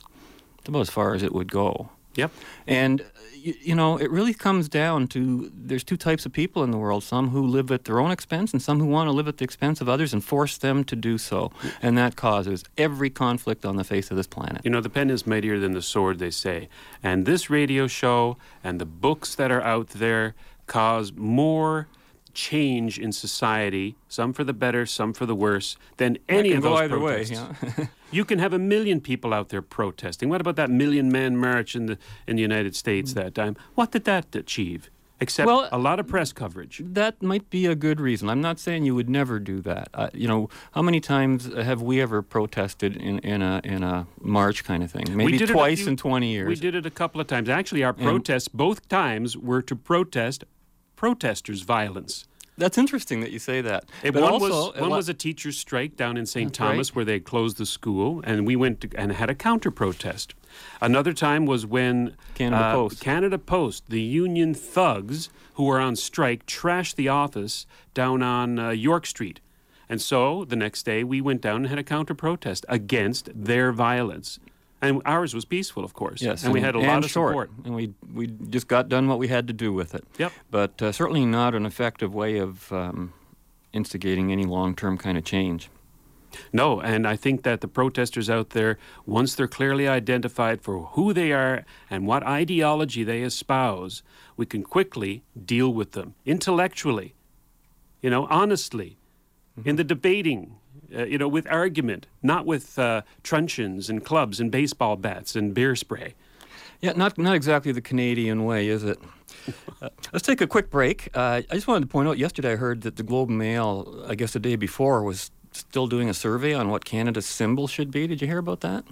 It's about as far as it would go. Yep. And, uh, you, you know, it really comes down to there's two types of people in the world some who live at their own expense and some who want to live at the expense of others and force them to do so. And that causes every conflict on the face of this planet. You know, the pen is mightier than the sword, they say. And this radio show and the books that are out there cause more change in society, some for the better, some for the worse, than any of go those either way, protests. (laughs) you can have a million people out there protesting. What about that million man march in the in the United States that time? What did that achieve? Except Well, a lot of press coverage. That might be a good reason. I'm not saying you would never do that. Uh, you know, how many times have we ever protested in, in a in a march kind of thing? Maybe we did it twice few- in 20 years. We did it a couple of times. Actually, our protests both times were to protest protesters' violence. That's interesting that you say that. It, but one also, was a one lot- was a teachers' strike down in St. Thomas right. where they closed the school, and we went to, and had a counter protest. Another time was when Canada uh, Post. Canada Post, the union thugs who were on strike, trashed the office down on uh, York Street, and so the next day we went down and had a counter protest against their violence, and ours was peaceful, of course. Yes, and, we had a lot of short, support. and we we just got done what we had to do with it. Yep. But uh, certainly not an effective way of um, instigating any long-term kind of change. No, and I think that the protesters out there, once they're clearly identified for who they are and what ideology they espouse, we can quickly deal with them intellectually, you know, honestly, in the debating, uh, you know, with argument, not with uh, truncheons and clubs and baseball bats and beer spray. Yeah, not not exactly the Canadian way, is it? Uh, let's take a quick break. Uh, I just wanted to point out. Yesterday, I heard that the Globe and Mail, I guess the day before, was still doing a survey on what Canada's symbol should be. Did you hear about that?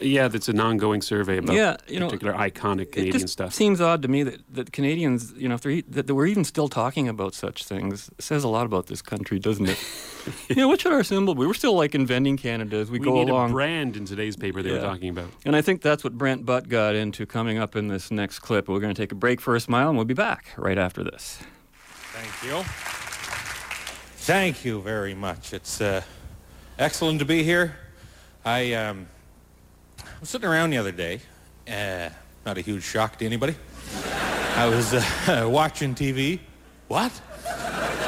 Yeah, that's an ongoing survey about Yeah, you know, particular iconic It Canadian just stuff. seems odd to me that, that Canadians, you know, if they're, e- that we're even still talking about such things, it says a lot about this country, doesn't it? (laughs) you know, what should our symbol be? We're still like inventing Canada as we, we go need along. a brand in today's paper they were talking about. And I think that's what Brent Butt got into coming up in this next clip. We're going to take a break for a smile, and we'll be back right after this. Thank you. Thank you very much. It's uh, excellent to be here. I um, was sitting around the other day. Uh, not a huge shock to anybody. I was uh, (laughs) watching TV. What?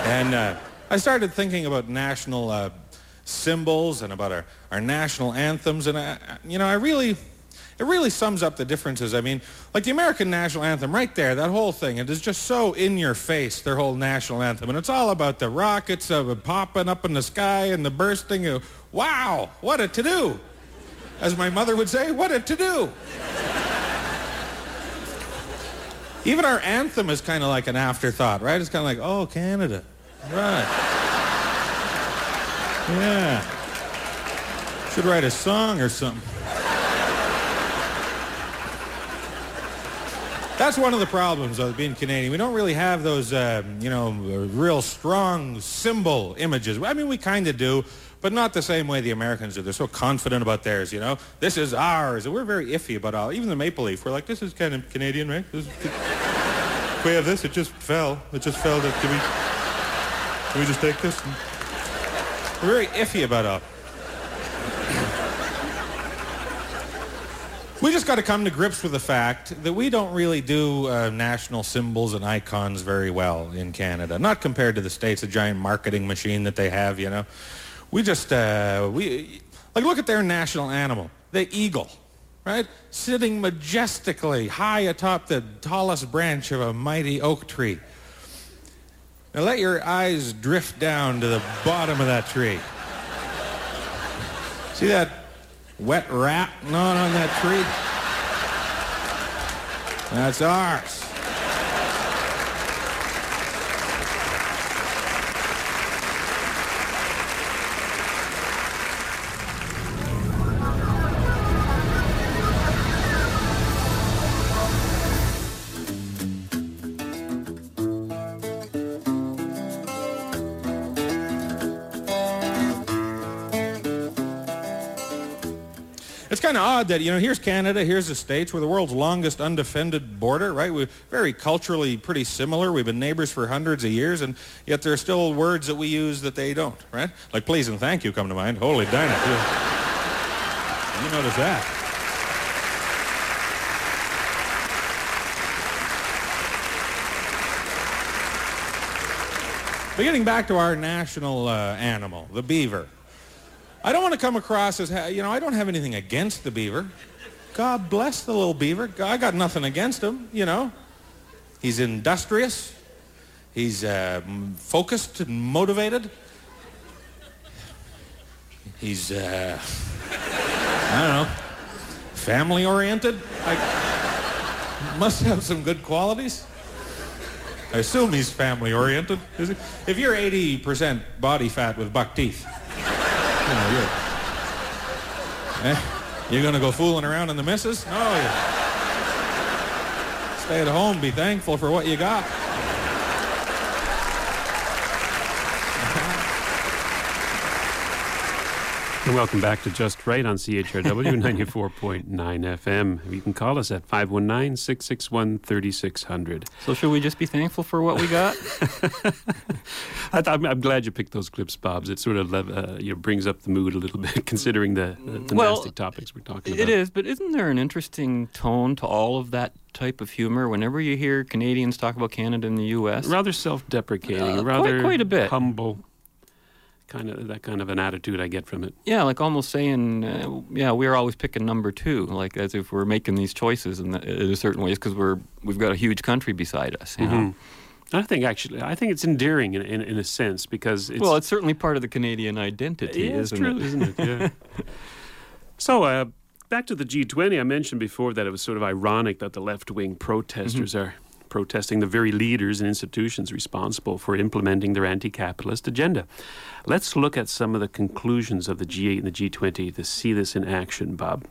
And uh, I started thinking about national uh, symbols and about our, our national anthems. And, I, you know, I really, it really sums up the differences. I mean, like the American national anthem right there, that whole thing, it is just so in your face, their whole national anthem. And it's all about the rockets uh, popping up in the sky and the bursting of, wow, what a to-do. As my mother would say, what a to-do. Even our anthem is kind of like an afterthought, right? It's kind of like, oh, Canada. Right. Yeah. Should write a song or something. That's one of the problems of being Canadian. We don't really have those, uh, you know, real strong symbol images. I mean, we kind of do, but not the same way the Americans do. They're so confident about theirs, you know. This is ours, and we're very iffy about all. Even the Maple Leaf, we're like, this is kind of Canadian, right? This is, we have (laughs) this. It just fell. It just fell. Can we? Can we just take this? We're very iffy about all. We just got to come to grips with the fact that we don't really do uh, national symbols and icons very well in Canada. Not compared to the States, a giant marketing machine that they have, you know. We just, uh, we, like look at their national animal, the eagle, right? Sitting majestically high atop the tallest branch of a mighty oak tree. Now let your eyes drift down to the bottom of that tree. See that wet rat gnawing on that tree? That's ours. Odd that, you know, here's Canada, here's the States. We're the world's longest undefended border, right? We're very culturally pretty similar. We've been neighbors for hundreds of years, and yet there are still words that we use that they don't, right? Like please and thank you come to mind. Holy. You, you notice that. But getting back to our national uh, animal, the beaver. I don't want to come across as, you know, I don't have anything against the beaver. God bless the little beaver. I got nothing against him, you know. He's industrious. He's uh, focused and motivated. He's, uh, I don't know, family oriented. I must have some good qualities. I assume he's family oriented. If you're 80% body fat with buck teeth, you're, eh, you're gonna go fooling around in the missus? No, you stay at home, be thankful for what you got. And welcome back to Just Right on CHRW (laughs) 94.9 FM. You can call us at 519 661 3600. So should we just be thankful for what we got? (laughs) I I'm, I'm glad you picked those clips, Bobs. It sort of uh, you know, brings up the mood a little bit, (laughs) considering the, the, the Well, nasty topics we're talking about. It is, but isn't there an interesting tone to all of that type of humor? Whenever you hear Canadians talk about Canada and the U.S., rather self-deprecating, Uh, rather quite, quite a bit. humble. Kind of that kind of an attitude I get from it. Yeah, like almost saying, uh, yeah, we're always picking number two, like as if we're making these choices in, the, in a certain ways because we're we've got a huge country beside us. You know? Mhm. I think actually, I think it's endearing in, in, in a sense because it's well, it's certainly part of the Canadian identity, yeah, isn't true, it? isn't it? Yeah. (laughs) so, uh, back to the G20, I mentioned before that it was sort of ironic that the left wing protesters Mm-hmm. are protesting the very leaders and institutions responsible for implementing their anti capitalist agenda. Let's look at some of the conclusions of the G8 and the G20 to see this in action, Bob.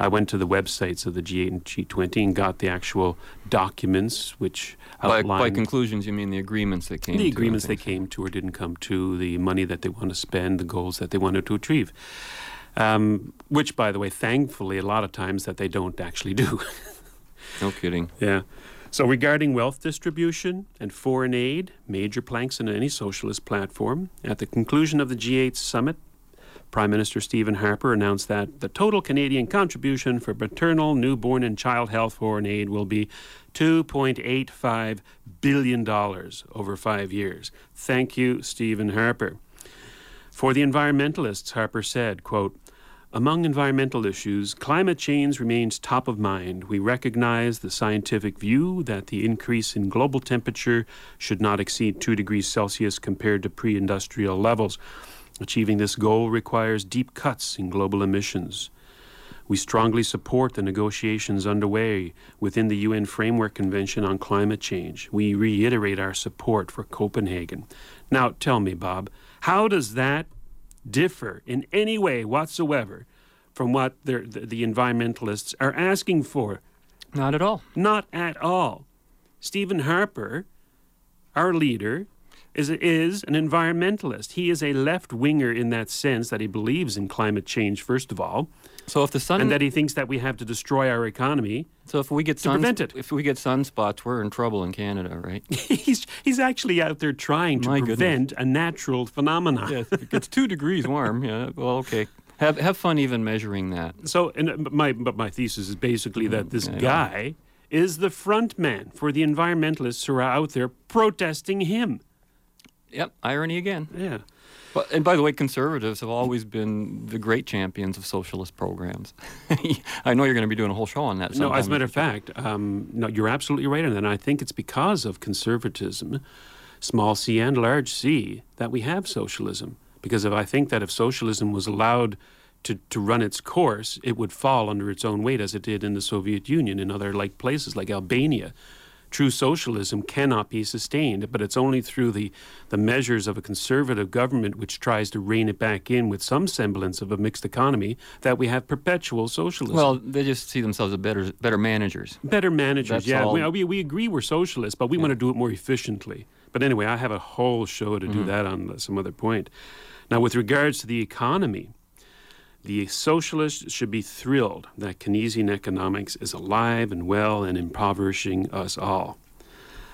I went to the websites of the G8 and G20 and got the actual documents which By, by conclusions, you mean the agreements that came. the to, agreements they came to or didn't come to, the money that they want to spend, the goals that they wanted to achieve. Um, which, by the way, thankfully, a lot of times that they don't actually do. (laughs) No kidding. yeah. So, regarding wealth distribution and foreign aid, major planks in any socialist platform, at the conclusion of the G8 summit, Prime Minister Stephen Harper announced that the total Canadian contribution for maternal, newborn, and child health foreign aid will be $2.85 billion over five years. Thank you, Stephen Harper. For the environmentalists, Harper said, quote, among environmental issues, climate change remains top of mind. We recognize the scientific view that the increase in global temperature should not exceed 2 degrees Celsius compared to pre industrial levels. Achieving this goal requires deep cuts in global emissions. We strongly support the negotiations underway within the UN Framework Convention on Climate Change. We reiterate our support for Copenhagen. Now, tell me, Bob, how does that differ in any way whatsoever from what the, the environmentalists are asking for? Not at all. Not at all. Stephen Harper, our leader, is, is an environmentalist. He is a left winger in that sense that he believes in climate change, first of all. So if the sun and that he thinks that we have to destroy our economy. So if we get to sun, prevent it, if we get sunspots, we're in trouble in Canada, right? (laughs) he's he's actually out there trying to My prevent goodness. a natural phenomenon. yes, if it gets two degrees warm. Yeah, well, okay. Have have fun even measuring that. So, and uh, but my but my thesis is basically that this I know. guy is the front man for the environmentalists who are out there protesting him. Yep, irony again. Yeah. But, and by the way, conservatives have always been the great champions of socialist programs. (laughs) I know you're going to be doing a whole show on that. No, as a matter of fact, um, no, you're absolutely right, and I think it's because of conservatism, small c and large c, that we have socialism. Because if I think that if socialism was allowed to, to run its course, it would fall under its own weight, as it did in the Soviet Union and other like places like Albania. True socialism cannot be sustained, but it's only through the, the measures of a conservative government which tries to rein it back in with some semblance of a mixed economy that we have perpetual socialism. Well, they just see themselves as better better managers. Better managers, That's yeah. all. We, we, agree we're socialists, but we want to do it more efficiently. But anyway, I have a whole show to do Mhm. that on some other point. Now, with regards to the economy, the socialists should be thrilled that Keynesian economics is alive and well and impoverishing us all.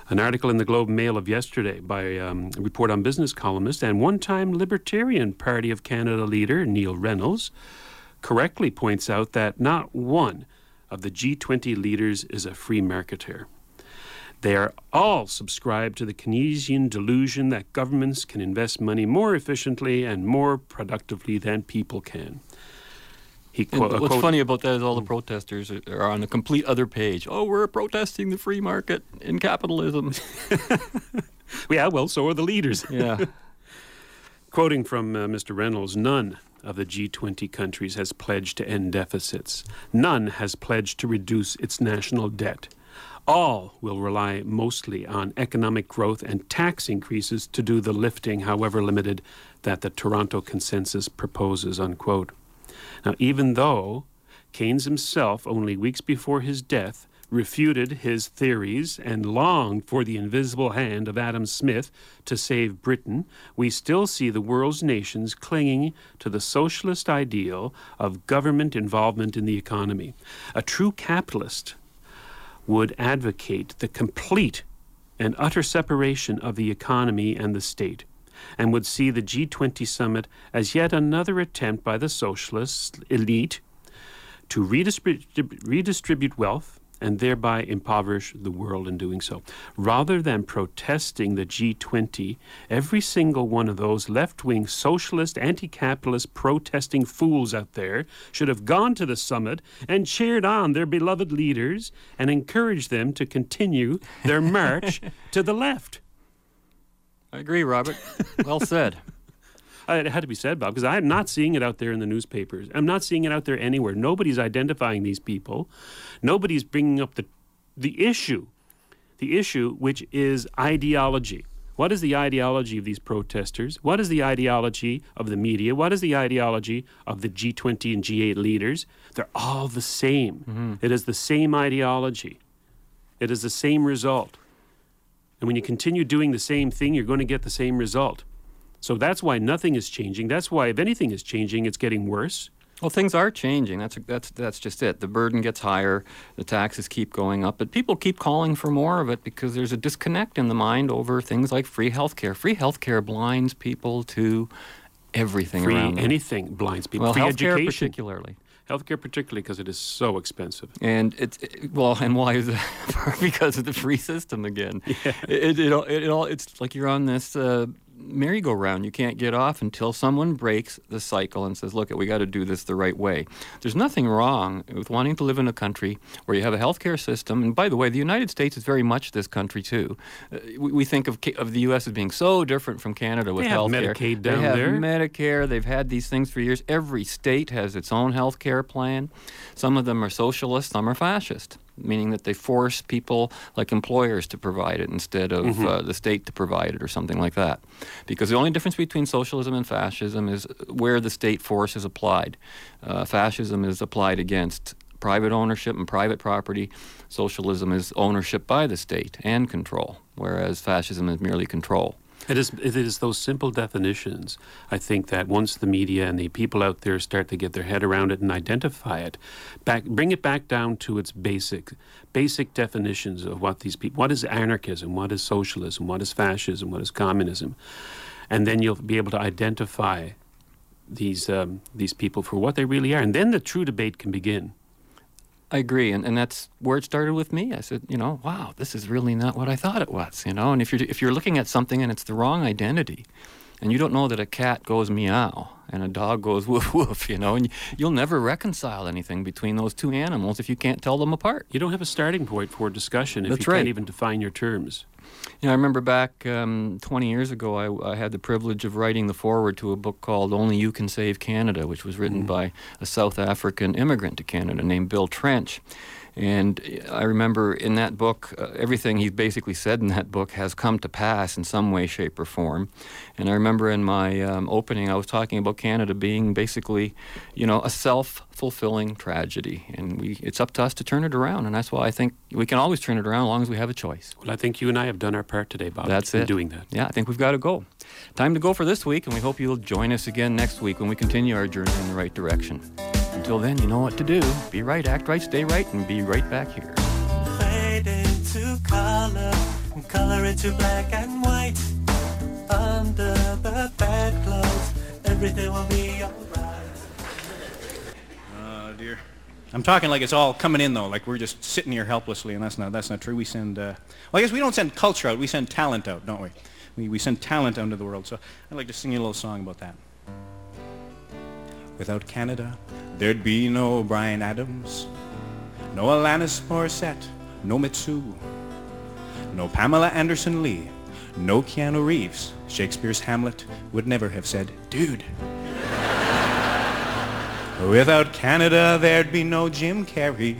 An article in the Globe Mail of yesterday by um, a report on business columnist and one time Libertarian Party of Canada leader Neil Reynolds correctly points out that not one of the G20 leaders is a free marketeer. They are all subscribed to the Keynesian delusion that governments can invest money more efficiently and more productively than people can. He And quote, what's quote- funny about that is all the protesters are, are on a complete other page. Oh, we're protesting the free market in capitalism. (laughs) yeah, well, so are the leaders. (laughs) Yeah. (laughs) Quoting from uh, Mr. Reynolds, none of the G20 countries has pledged to end deficits. None has pledged to reduce its national debt. All will rely mostly on economic growth and tax increases to do the lifting, however limited, that the Toronto Consensus proposes, unquote. Now, even though Keynes himself, only weeks before his death, refuted his theories and longed for the invisible hand of Adam Smith to save Britain, we still see the world's nations clinging to the socialist ideal of government involvement in the economy. A true capitalist would advocate the complete and utter separation of the economy and the state, and would see the G20 summit as yet another attempt by the socialist elite to redistribute, redistribute wealth and thereby impoverish the world in doing so. Rather than protesting the G20, every single one of those left wing socialist, anti capitalist protesting fools out there should have gone to the summit and cheered on their beloved leaders and encouraged them to continue their march (laughs) to the left. I agree, Robert. Well said. (laughs) It had to be said, Bob, because I'm not seeing it out there in the newspapers. I'm not seeing it out there anywhere. Nobody's identifying these people. Nobody's bringing up the the issue, the issue which is ideology. What is the ideology of these protesters? What is the ideology of the media? What is the ideology of the G20 and G8 leaders? They're all the same. Mm-hmm. It is the same ideology. It is the same result. And when you continue doing the same thing, you're going to get the same result. So that's why nothing is changing. That's why, if anything is changing, it's getting worse. Well, things are changing. That's that's that's just it. The burden gets higher, the taxes keep going up, but people keep calling for more of it because there's a disconnect in the mind over things like free healthcare. Free healthcare blinds people to everything free around them. anything blinds people. Well, free healthcare education. particularly. Healthcare particularly because it is so expensive. And it's it, well, and why is that? (laughs) because of the free system again. (laughs) It, it, all- it, all it's like you're on this uh, merry-go-round. You can't get off until someone breaks the cycle and says, "Look, we got to do this the right way." There's nothing wrong with wanting to live in a country where you have a healthcare system. And by the way, the United States is very much this country too. Uh, we, we think of of the U.S. as being so different from Canada with health care. They. Medicaid they down have there. Medicare. They've had these things for years. Every state has its own health care plan. Some of them are socialist, some are fascist, meaning that they force people like employers to provide it instead of Mhm. uh, the state to provide it or something like that. Because the only difference between socialism and fascism is where the state force is applied. Uh, fascism is applied against private ownership and private property. Socialism is ownership by the state and control, whereas fascism is merely control. It is, it is those simple definitions. I think that once the media and the people out there start to get their head around it and identify it, back, bring it back down to its basic, basic definitions of what these people, what is anarchism, what is socialism, what is fascism, what is communism, and then you'll be able to identify these um, these people for what they really are, and then the true debate can begin. I agree, and, and that's where it started with me. I said, you know, wow, this is really not what I thought it was, you know. And if you're if you're looking at something and it's the wrong identity, and you don't know that a cat goes meow and a dog goes (laughs) woof woof, you know, and you'll never reconcile anything between those two animals if you can't tell them apart. You don't have a starting point for discussion if That's you right. can't even define your terms. You know, I remember back um, 20 years ago, I, I had the privilege of writing the foreword to a book called Only You Can Save Canada, which was written by a South African immigrant to Canada named Bill Trench. And I remember in that book, uh, everything he basically said in that book has come to pass in some way, shape, or form. And I remember in my um, opening, I was talking about Canada being basically, you know, a self-fulfilling tragedy, and we it's up to us to turn it around. And that's why I think we can always turn it around as long as we have a choice. Well, I think you and I have done our part today, Bob. That's in it. Doing that. Yeah, I think we've got to go. Time to go for this week, and we hope you'll join us again next week when we continue our journey in the right direction. Until then, you know what to do. Be right, act right, stay right, and be right back here. Fade into color, and color into black and white. Under the bedclothes, everything will be alright. I'm talking like it's all coming in though, like we're just sitting here helplessly, and that's not that's not true. We send, uh, well, I guess we don't send culture out, we send talent out, don't we? We we send talent out into the world. So I'd like to sing you a little song about that. Without Canada, there'd be no Bryan Adams, no Alanis Morissette, no Mitsou, no Pamela Anderson Lee, no Keanu Reeves. Shakespeare's Hamlet would never have said, dude. Without Canada, there'd be no Jim Carrey,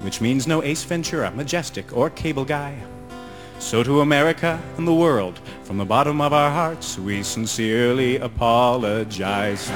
which means no Ace Ventura, Majestic, or Cable Guy. So to America and the world, from the bottom of our hearts, we sincerely apologize.